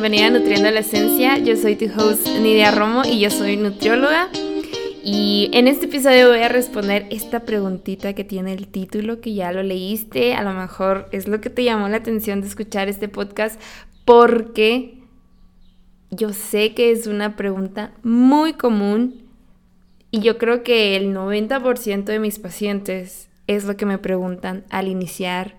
Bienvenida a Nutriendo la Esencia. Yo soy tu host Nidia Romo y yo soy nutrióloga. Y en este episodio voy a responder esta preguntita que tiene el título, que ya lo leíste. A lo mejor es lo que te llamó la atención de escuchar este podcast, porque yo sé que es una pregunta muy común y yo creo que el 90% de mis pacientes es lo que me preguntan al iniciar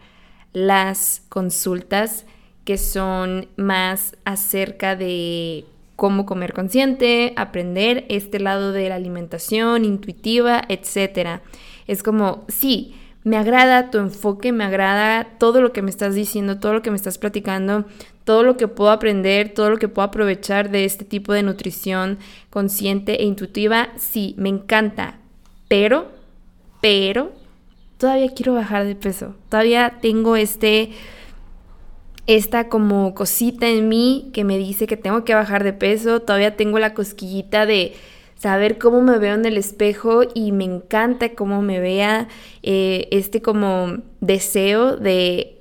las consultas que son más acerca de cómo comer consciente, aprender este lado de la alimentación intuitiva, etc. Es como, sí, me agrada tu enfoque, me agrada todo lo que me estás diciendo, todo lo que me estás platicando, todo lo que puedo aprender, todo lo que puedo aprovechar de este tipo de nutrición consciente e intuitiva. Sí, me encanta, pero, pero, todavía quiero bajar de peso. Todavía tengo este esta como cosita en mí que me dice que tengo que bajar de peso, todavía tengo la cosquillita de saber cómo me veo en el espejo y me encanta cómo me vea eh, este como deseo de,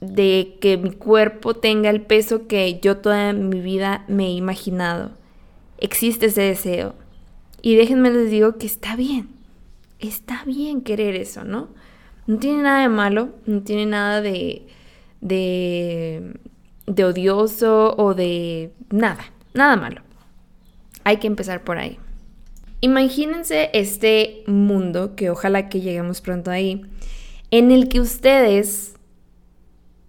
de que mi cuerpo tenga el peso que yo toda mi vida me he imaginado. Existe ese deseo. Y déjenme les digo que está bien. Está bien querer eso, ¿no? No tiene nada de malo, no tiene nada de de, de odioso o de nada, nada malo. Hay que empezar por ahí. Imagínense este mundo, que ojalá que lleguemos pronto ahí, en el que ustedes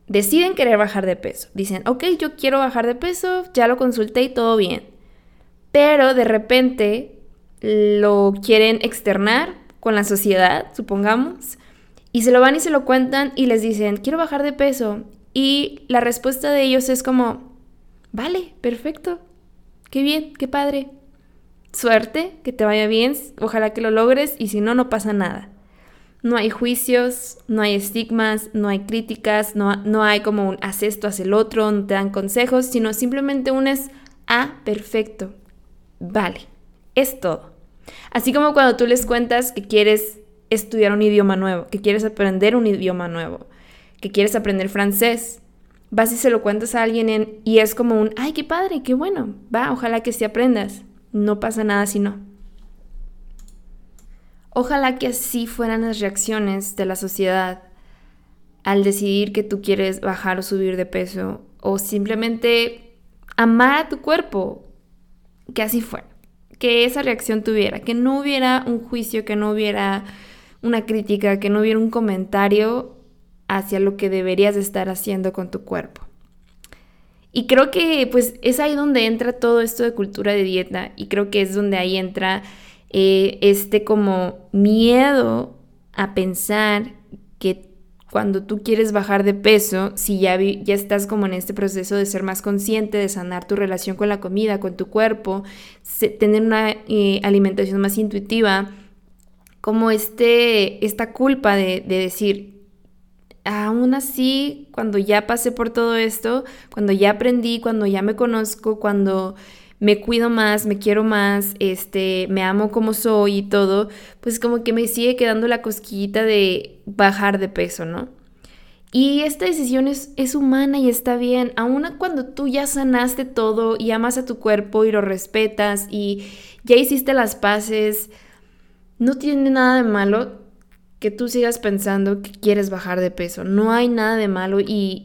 deciden querer bajar de peso. Dicen, ok, yo quiero bajar de peso, ya lo consulté y todo bien. Pero de repente lo quieren externar con la sociedad, supongamos, y se lo van y se lo cuentan y les dicen, quiero bajar de peso. Y la respuesta de ellos es como, vale, perfecto, qué bien, qué padre. Suerte, que te vaya bien, ojalá que lo logres y si no, no pasa nada. No hay juicios, no hay estigmas, no hay críticas, no, no hay como un haz esto, haz el otro, no te dan consejos, sino simplemente un es, ah, perfecto, vale, es todo. Así como cuando tú les cuentas que quieres estudiar un idioma nuevo, que quieres aprender un idioma nuevo, que quieres aprender francés. Vas y se lo cuentas a alguien y es como un, ay, qué padre, qué bueno, va, ojalá que sí aprendas. No pasa nada si no. Ojalá que así fueran las reacciones de la sociedad al decidir que tú quieres bajar o subir de peso o simplemente amar a tu cuerpo, que así fuera, que esa reacción tuviera, que no hubiera un juicio, que no hubiera una crítica, que no hubiera un comentario hacia lo que deberías estar haciendo con tu cuerpo. Y creo que pues es ahí donde entra todo esto de cultura de dieta y creo que es donde ahí entra eh, este como miedo a pensar que cuando tú quieres bajar de peso, si ya, ya estás como en este proceso de ser más consciente, de sanar tu relación con la comida, con tu cuerpo, tener una eh, alimentación más intuitiva, como este, esta culpa de, de decir, aún así, cuando ya pasé por todo esto, cuando ya aprendí, cuando ya me conozco, cuando me cuido más, me quiero más, este, me amo como soy y todo, pues como que me sigue quedando la cosquillita de bajar de peso, ¿no? Y esta decisión es, es, humana y está bien, aun cuando tú ya sanaste todo y amas a tu cuerpo y lo respetas y ya hiciste las paces, no tiene nada de malo que tú sigas pensando que quieres bajar de peso. No hay nada de malo y,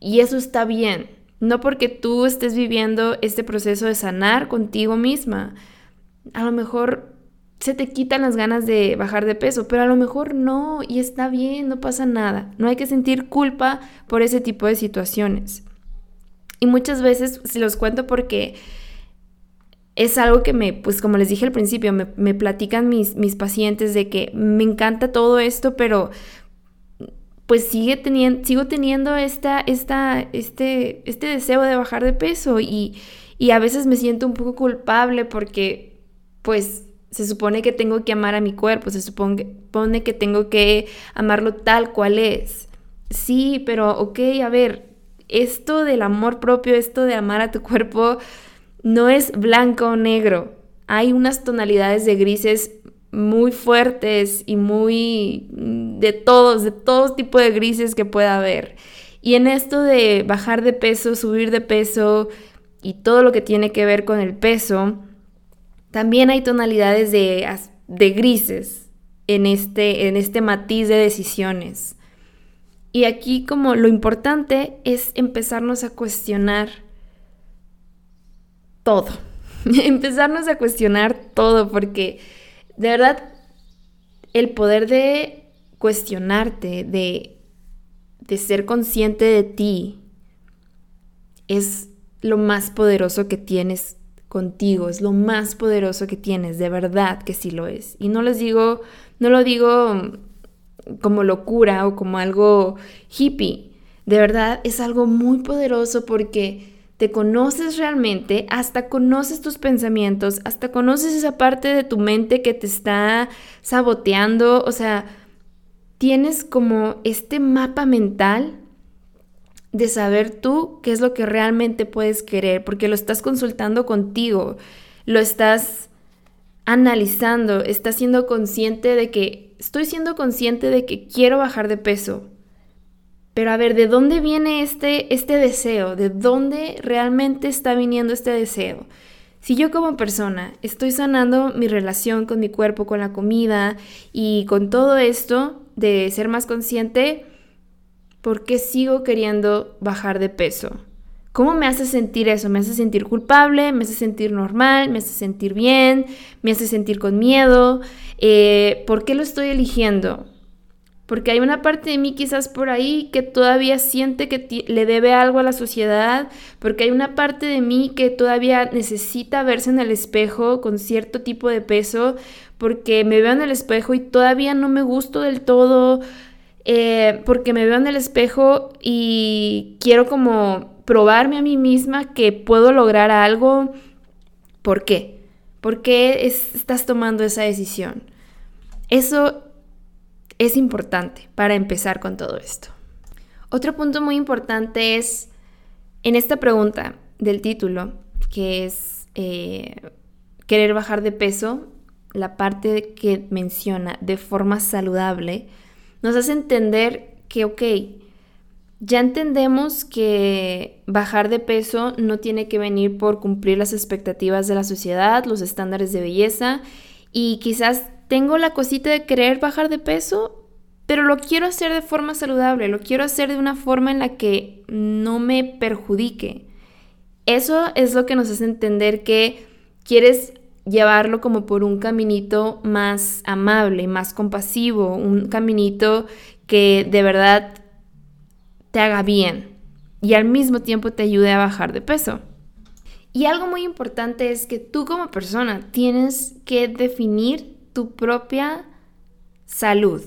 y, eso está bien. No porque tú estés viviendo este proceso de sanar contigo misma. A lo mejor se te quitan las ganas de bajar de peso, pero a lo mejor no, y está bien, no pasa nada. No hay que sentir culpa por ese tipo de situaciones. Y muchas veces, se los cuento porque es algo que me, pues como les dije al principio, me, platican mis, mis, pacientes de que me encanta todo esto, pero pues sigue teniendo, sigo teniendo esta, esta, este, este deseo de bajar de peso y, y a veces me siento un poco culpable porque pues se supone que tengo que amar a mi cuerpo, se supone que tengo que amarlo tal cual es. Sí, pero ok, a ver, esto del amor propio, esto de amar a tu cuerpo, no es blanco o negro. Hay unas tonalidades de grises muy fuertes y muy mm, de todos, de todo tipo de grises que pueda haber. Y en esto de bajar de peso, subir de peso y todo lo que tiene que ver con el peso, también hay tonalidades de, de grises en este, en este matiz de decisiones. Y aquí como lo importante es empezarnos a cuestionar todo. empezarnos a cuestionar todo porque de verdad el poder de cuestionarte, de, de ser consciente de ti, es lo más poderoso que tienes contigo, es lo más poderoso que tienes, de verdad que sí lo es. Y no les digo, no lo digo como locura o como algo hippie, de verdad es algo muy poderoso porque te conoces realmente, hasta conoces tus pensamientos, hasta conoces esa parte de tu mente que te está saboteando, o sea, tienes como este mapa mental de saber tú qué es lo que realmente puedes querer, porque lo estás consultando contigo, lo estás analizando, estás siendo consciente de que, estoy siendo consciente de que quiero bajar de peso. Pero a ver, ¿de dónde viene este, este deseo? ¿De dónde realmente está viniendo este deseo? Si yo como persona estoy sanando mi relación con mi cuerpo, con la comida y con todo esto de ser más consciente, ¿por qué sigo queriendo bajar de peso? ¿Cómo me hace sentir eso? ¿Me hace sentir culpable? ¿Me hace sentir normal? ¿Me hace sentir bien? ¿Me hace sentir con miedo? Eh, ¿Por qué lo estoy eligiendo? Porque hay una parte de mí quizás por ahí que todavía siente que le debe algo a la sociedad, porque hay una parte de mí que todavía necesita verse en el espejo con cierto tipo de peso, porque me veo en el espejo y todavía no me gusto del todo, eh, porque me veo en el espejo y quiero como probarme a mí misma que puedo lograr algo. ¿Por qué? ¿Por qué estás tomando esa decisión? Eso es importante para empezar con todo esto. Otro punto muy importante es en esta pregunta del título, que es eh, querer bajar de peso, la parte que menciona de forma saludable, nos hace entender que, ok, ya entendemos que bajar de peso no tiene que venir por cumplir las expectativas de la sociedad, los estándares de belleza, y quizás tengo la cosita de querer bajar de peso, pero lo quiero hacer de forma saludable, lo quiero hacer de una forma en la que no me perjudique. Eso es lo que nos hace entender que quieres llevarlo como por un caminito más amable, más compasivo, un caminito que de verdad te haga bien y al mismo tiempo te ayude a bajar de peso. Y algo muy importante es que tú como persona tienes que definir tu propia salud.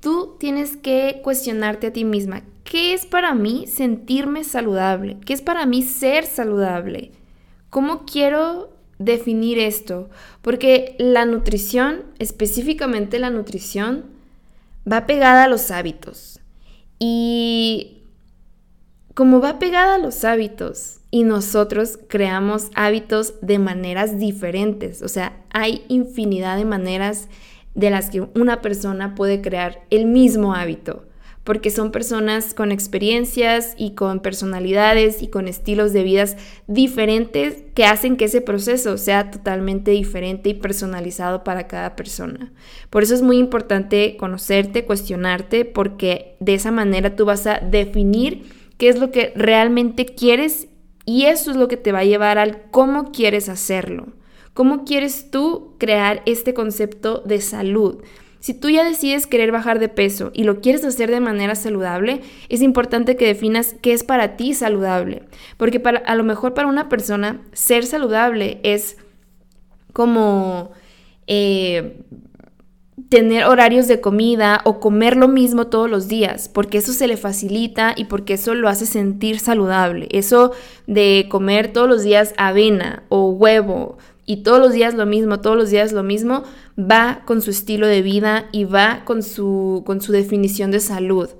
Tú tienes que cuestionarte a ti misma, ¿qué es para mí sentirme saludable? ¿Qué es para mí ser saludable? ¿Cómo quiero definir esto, porque la nutrición, específicamente la nutrición, va pegada a los hábitos. Y como va pegada a los hábitos y nosotros creamos hábitos de maneras diferentes, o sea, hay infinidad de maneras de las que una persona puede crear el mismo hábito porque son personas con experiencias y con personalidades y con estilos de vidas diferentes que hacen que ese proceso sea totalmente diferente y personalizado para cada persona. Por eso es muy importante conocerte, cuestionarte, porque de esa manera tú vas a definir qué es lo que realmente quieres y eso es lo que te va a llevar al cómo quieres hacerlo. ¿Cómo quieres tú crear este concepto de salud? Si tú ya decides querer bajar de peso y lo quieres hacer de manera saludable, es importante que definas qué es para ti saludable. Porque para, a lo mejor para una persona ser saludable es como eh, tener horarios de comida o comer lo mismo todos los días, porque eso se le facilita y porque eso lo hace sentir saludable. Eso de comer todos los días avena o huevo y todos los días lo mismo, todos los días lo mismo, va con su estilo de vida y va con su, con su definición de salud.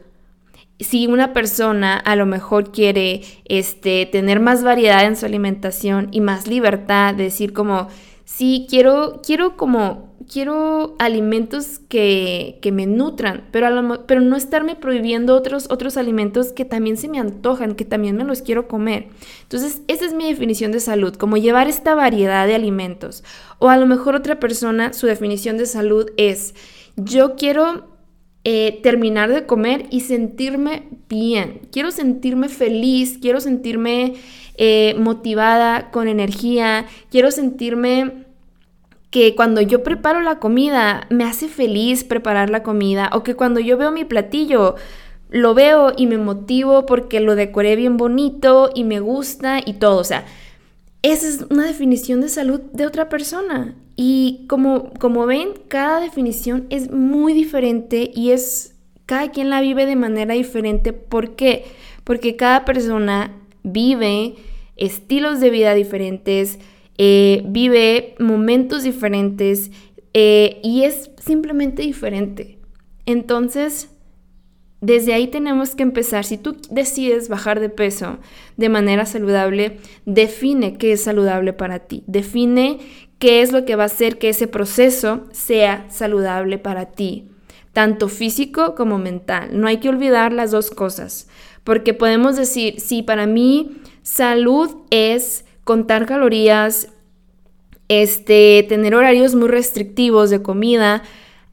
Si una persona a lo mejor quiere este, tener más variedad en su alimentación y más libertad, de decir como, sí, quiero, quiero como, quiero alimentos que, me nutran, pero, pero no estarme prohibiendo otros, otros alimentos que también se me antojan, que también me los quiero comer. Entonces, esa es mi definición de salud, como llevar esta variedad de alimentos. O a lo mejor otra persona, su definición de salud es, yo quiero eh, terminar de comer y sentirme bien. Quiero sentirme feliz, quiero sentirme eh, motivada, con energía, quiero sentirme que cuando yo preparo la comida me hace feliz preparar la comida o que cuando yo veo mi platillo lo veo y me motivo porque lo decoré bien bonito y me gusta y todo. O sea, esa es una definición de salud de otra persona. Y como, como ven, cada definición es muy diferente y es, cada quien la vive de manera diferente. ¿Por qué? Porque cada persona vive estilos de vida diferentes, eh, vive momentos diferentes eh, y es simplemente diferente. Entonces, desde ahí tenemos que empezar. Si tú decides bajar de peso de manera saludable, define qué es saludable para ti. Define qué es lo que va a hacer que ese proceso sea saludable para ti, tanto físico como mental. No hay que olvidar las dos cosas, porque podemos decir, sí, para mí salud es contar calorías, este, tener horarios muy restrictivos de comida.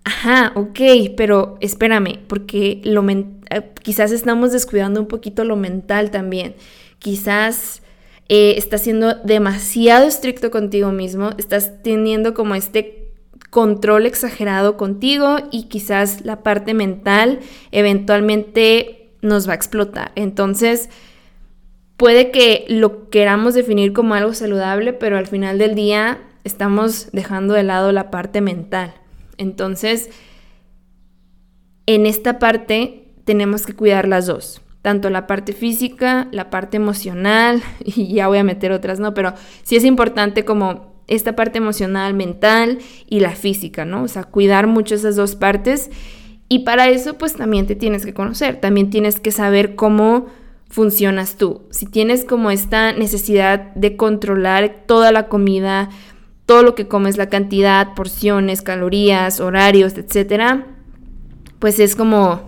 Ajá, ok, pero espérame, porque lo eh, quizás estamos descuidando un poquito lo mental también. Quizás eh, estás siendo demasiado estricto contigo mismo, estás teniendo como este control exagerado contigo y quizás la parte mental eventualmente nos va a explotar. Entonces, Puede que lo queramos definir como algo saludable, pero al final del día estamos dejando de lado la parte mental. Entonces, en esta parte tenemos que cuidar las dos, tanto la parte física, la parte emocional, y ya voy a meter otras, ¿no? Pero sí es importante como esta parte emocional, mental y la física, ¿no? O sea, cuidar mucho esas dos partes. Y para eso, pues también te tienes que conocer, también tienes que saber cómo funcionas tú. Si tienes como esta necesidad de controlar toda la comida, todo lo que comes, la cantidad, porciones, calorías, horarios, etcétera, pues es como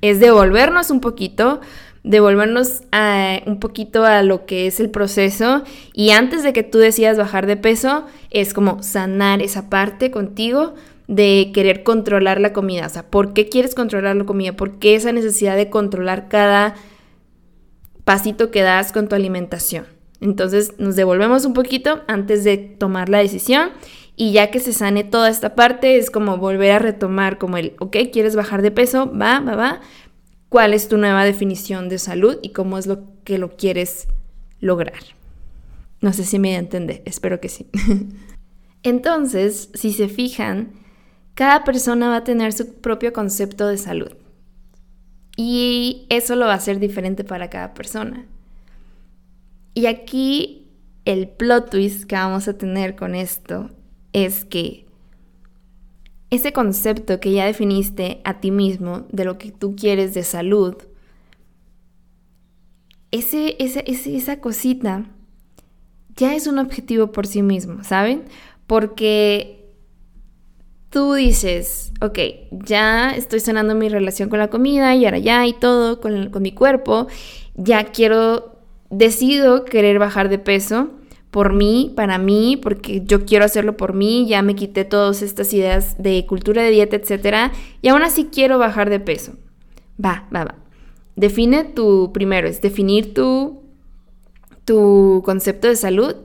es devolvernos un poquito, devolvernos a, un poquito a lo que es el proceso y antes de que tú decidas bajar de peso, es como sanar esa parte contigo de querer controlar la comida. O sea, ¿por qué quieres controlar la comida? ¿Por qué esa necesidad de controlar cada pasito que das con tu alimentación. Entonces nos devolvemos un poquito antes de tomar la decisión y ya que se sane toda esta parte es como volver a retomar como el, ok, ¿quieres bajar de peso? Va, va, va. ¿Cuál es tu nueva definición de salud y cómo es lo que lo quieres lograr? No sé si me entender, espero que sí. Entonces, si se fijan, cada persona va a tener su propio concepto de salud. Y eso lo va a hacer diferente para cada persona. Y aquí el plot twist que vamos a tener con esto es que ese concepto que ya definiste a ti mismo de lo que tú quieres de salud, ese, esa cosita ya es un objetivo por sí mismo, ¿saben? Porque tú dices, ok, ya estoy sanando mi relación con la comida y ahora ya y todo con, con mi cuerpo, ya quiero, decido querer bajar de peso por mí, para mí, porque yo quiero hacerlo por mí, ya me quité todas estas ideas de cultura de dieta, etcétera, y aún así quiero bajar de peso. Va, va, va. Define tu, primero es definir tu, tu concepto de salud,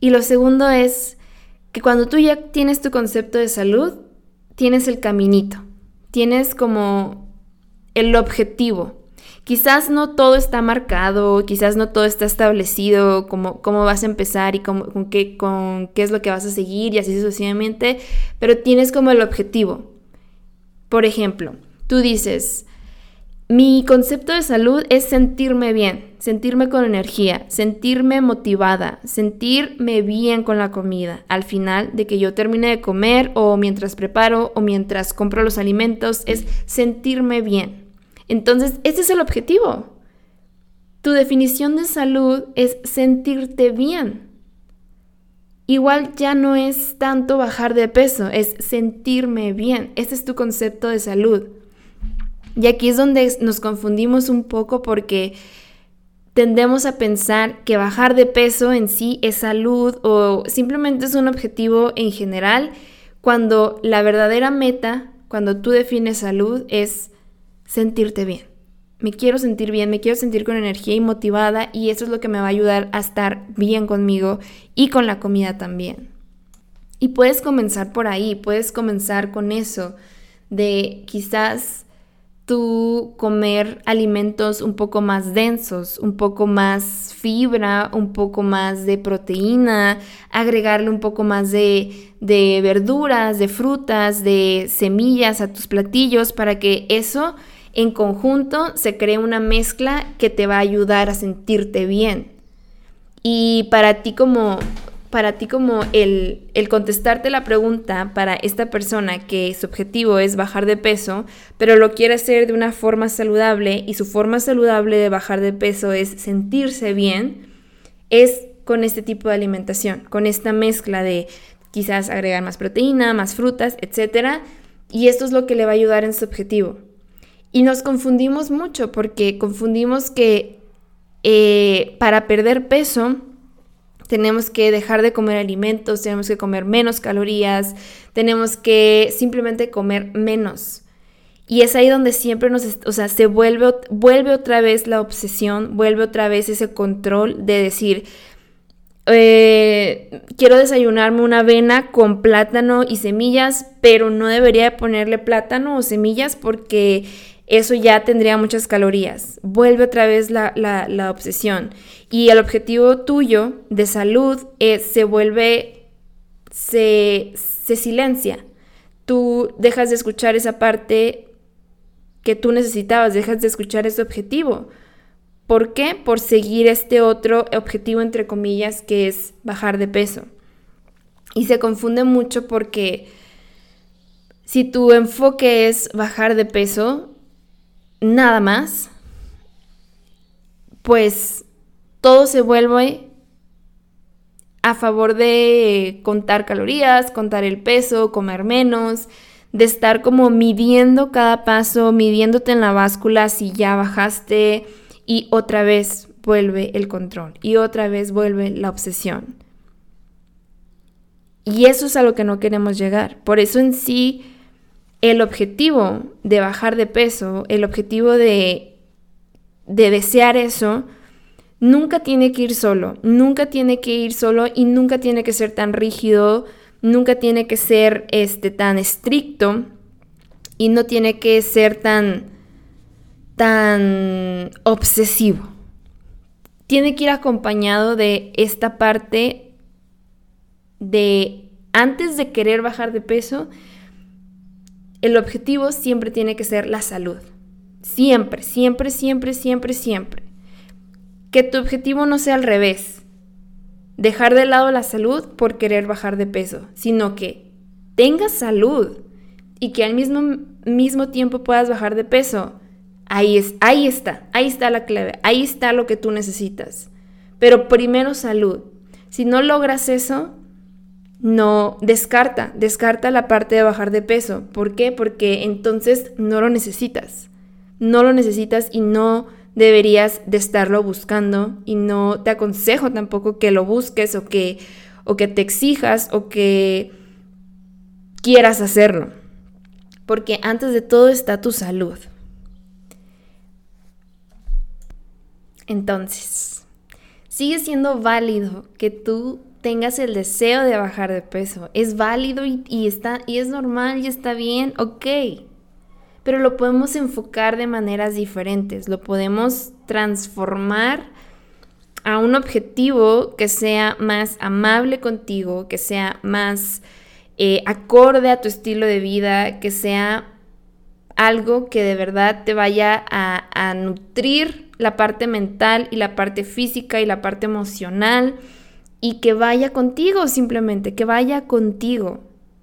y lo segundo es que cuando tú ya tienes tu concepto de salud, tienes el caminito, tienes como el objetivo. Quizás no todo está marcado, quizás no todo está establecido, cómo, cómo vas a empezar y con, qué, con qué es lo que vas a seguir y así sucesivamente, pero tienes como el objetivo. Por ejemplo, tú dices, mi concepto de salud es sentirme bien, sentirme con energía, sentirme motivada, sentirme bien con la comida. Al final de que yo termine de comer o mientras preparo o mientras compro los alimentos es sentirme bien. Entonces, ese es el objetivo. Tu definición de salud es sentirte bien. igual ya no es tanto bajar de peso, es sentirme bien. Este es tu concepto de salud. Y aquí es donde nos confundimos un poco porque tendemos a pensar que bajar de peso en sí es salud o simplemente es un objetivo en general, cuando la verdadera meta, cuando tú defines salud, es sentirte bien. Me quiero sentir bien, me quiero sentir con energía y motivada y eso es lo que me va a ayudar a estar bien conmigo y con la comida también. Y puedes comenzar por ahí, puedes comenzar con eso de quizás tú comer alimentos un poco más densos, un poco más fibra, un poco más de proteína, agregarle un poco más de, de verduras, de frutas, de semillas a tus platillos para que eso en conjunto se cree una mezcla que te va a ayudar a sentirte bien. Y para ti como para ti como el, contestarte la pregunta para esta persona que su objetivo es bajar de peso, pero lo quiere hacer de una forma saludable y su forma saludable de bajar de peso es sentirse bien, es con este tipo de alimentación, con esta mezcla de quizás agregar más proteína, más frutas, etc. Y esto es lo que le va a ayudar en su objetivo. Y nos confundimos mucho porque confundimos que eh, para perder peso, tenemos que dejar de comer alimentos, tenemos que comer menos calorías, tenemos que simplemente comer menos. Y es ahí donde siempre nos, o sea, se vuelve, vuelve otra vez la obsesión, vuelve otra vez ese control de decir, eh, quiero desayunarme una avena con plátano y semillas, pero no debería ponerle plátano o semillas porque eso ya tendría muchas calorías. Vuelve otra vez la, la obsesión. Y el objetivo tuyo de salud es, se vuelve, se, se silencia. Tú dejas de escuchar esa parte que tú necesitabas, dejas de escuchar ese objetivo. ¿Por qué? Por seguir este otro objetivo, entre comillas, que es bajar de peso. Y se confunde mucho porque si tu enfoque es bajar de peso, nada más, pues todo se vuelve a favor de contar calorías, contar el peso, comer menos, de estar como midiendo cada paso, midiéndote en la báscula si ya bajaste y otra vez vuelve el control y otra vez vuelve la obsesión. Y eso es a lo que no queremos llegar. Por eso en sí el objetivo de bajar de peso, el objetivo de, de desear eso, nunca tiene que ir solo, nunca tiene que ir solo y nunca tiene que ser tan rígido, nunca tiene que ser este, tan estricto y no tiene que ser tan, tan obsesivo. Tiene que ir acompañado de esta parte de antes de querer bajar de peso, el objetivo siempre tiene que ser la salud. Siempre, siempre, siempre, siempre, siempre que tu objetivo no sea al revés, dejar de lado la salud por querer bajar de peso, sino que tengas salud y que al mismo, mismo tiempo puedas bajar de peso. Ahí, es, ahí está, ahí está la clave, ahí está lo que tú necesitas. Pero primero salud. Si no logras eso, no descarta, descarta la parte de bajar de peso. ¿Por qué? Porque entonces no lo necesitas. No lo necesitas y no deberías de estarlo buscando y no te aconsejo tampoco que lo busques o que, o que te exijas o que quieras hacerlo. Porque antes de todo está tu salud. Entonces, sigue siendo válido que tú tengas el deseo de bajar de peso. Es válido y, está, y es normal y está bien, ok. Pero lo podemos enfocar de maneras diferentes, lo podemos transformar a un objetivo que sea más amable contigo, que sea más eh, acorde a tu estilo de vida, que sea algo que de verdad te vaya a nutrir la parte mental y la parte física y la parte emocional y que vaya contigo simplemente, que vaya contigo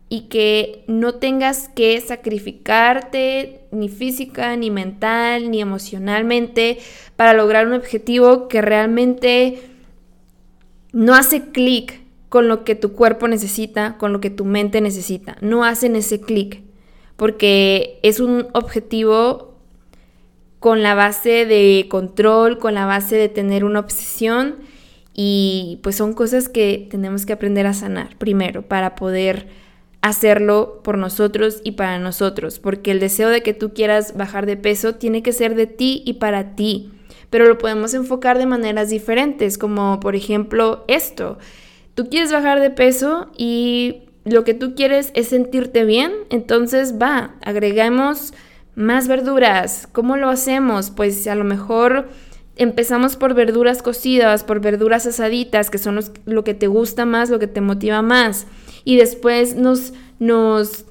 y que no tengas que sacrificarte ni física, ni mental, ni emocionalmente para lograr un objetivo que realmente no hace clic con lo que tu cuerpo necesita, con lo que tu mente necesita. No hacen ese clic porque es un objetivo con la base de control, con la base de tener una obsesión y pues son cosas que tenemos que aprender a sanar primero para poder hacerlo por nosotros y para nosotros, porque el deseo de que tú quieras bajar de peso tiene que ser de ti y para ti, pero lo podemos enfocar de maneras diferentes, como por ejemplo esto. Tú quieres bajar de peso y lo que tú quieres es sentirte bien, entonces va, agregamos más verduras. ¿Cómo lo hacemos? Pues a lo mejor empezamos por verduras cocidas, por verduras asaditas, que son lo que te gusta más, lo que te motiva más. Y después nos, nos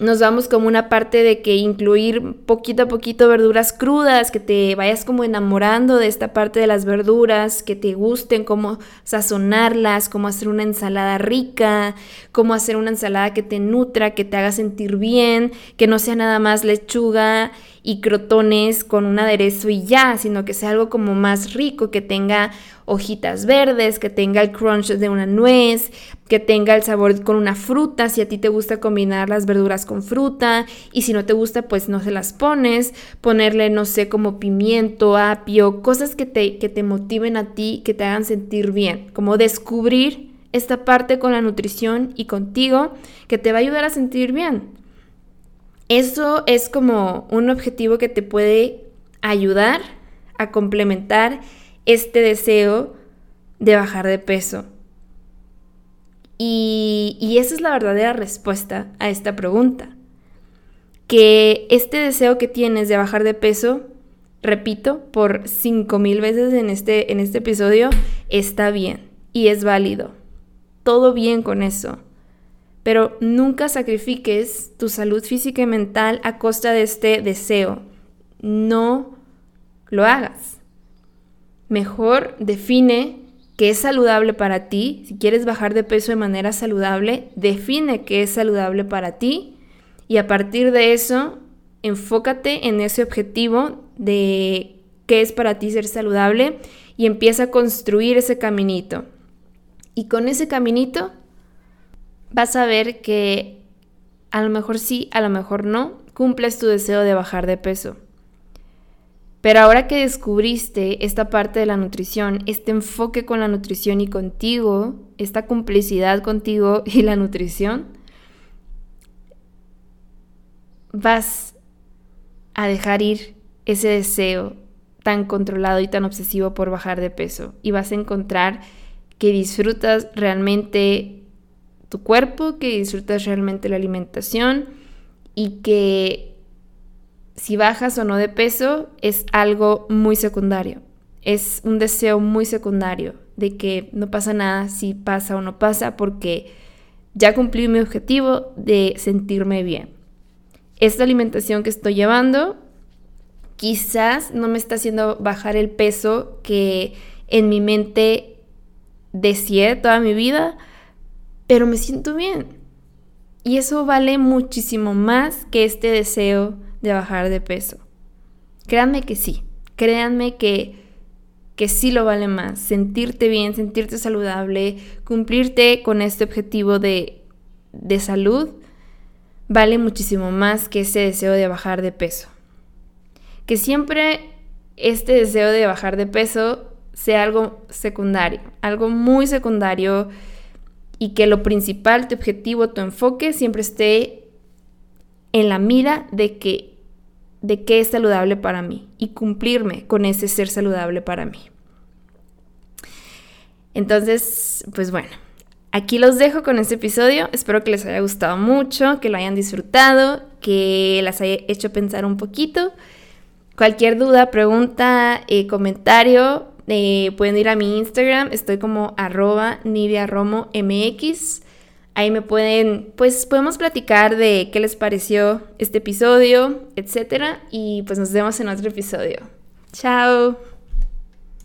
nos damos como una parte de que incluir poquito a poquito verduras crudas, que te vayas como enamorando de esta parte de las verduras, que te gusten, cómo sazonarlas, cómo hacer una ensalada rica, cómo hacer una ensalada que te nutra, que te haga sentir bien, que no sea nada más lechuga y crotones con un aderezo y ya, sino que sea algo como más rico, que tenga hojitas verdes, que tenga el crunch de una nuez, que tenga el sabor con una fruta, si a ti te gusta combinar las verduras con fruta y si no te gusta pues no se las pones, ponerle no sé como pimiento, apio, cosas que te, que te motiven a ti, que te hagan sentir bien, como descubrir esta parte con la nutrición y contigo que te va a ayudar a sentir bien. Eso es como un objetivo que te puede ayudar a complementar este deseo de bajar de peso. Y, esa es la verdadera respuesta a esta pregunta. Que este deseo que tienes de bajar de peso, repito, por cinco mil veces en este, en este episodio, está bien y es válido. Todo bien con eso pero nunca sacrifiques tu salud física y mental a costa de este deseo. No lo hagas. Mejor define qué es saludable para ti. Si quieres bajar de peso de manera saludable, define qué es saludable para ti y a partir de eso, enfócate en ese objetivo de qué es para ti ser saludable y empieza a construir ese caminito. Y con ese caminito vas a ver que a lo mejor sí, a lo mejor no, cumples tu deseo de bajar de peso. Pero ahora que descubriste esta parte de la nutrición, este enfoque con la nutrición y contigo, esta complicidad contigo y la nutrición, vas a dejar ir ese deseo tan controlado y tan obsesivo por bajar de peso y vas a encontrar que disfrutas realmente tu cuerpo, que disfrutas realmente la alimentación y que si bajas o no de peso es algo muy secundario. Es un deseo muy secundario de que no pasa nada si pasa o no pasa porque ya cumplí mi objetivo de sentirme bien. Esta alimentación que estoy llevando quizás no me está haciendo bajar el peso que en mi mente deseé toda mi vida, pero me siento bien. Y eso vale muchísimo más que este deseo de bajar de peso. Créanme que sí, créanme que, que sí lo vale más. Sentirte bien, sentirte saludable, cumplirte con este objetivo de, de salud, vale muchísimo más que ese deseo de bajar de peso. Que siempre este deseo de bajar de peso sea algo secundario, algo muy secundario y que lo principal, tu objetivo, tu enfoque siempre esté en la mira de que de qué es saludable para mí y cumplirme con ese ser saludable para mí. Entonces, pues bueno, aquí los dejo con este episodio. Espero que les haya gustado mucho, que lo hayan disfrutado, que las haya hecho pensar un poquito. Cualquier duda, pregunta, eh, comentario, eh, pueden ir a mi Instagram, estoy como arroba MX. Ahí me pueden, pues podemos platicar de qué les pareció este episodio, etcétera. Y pues nos vemos en otro episodio. Chao.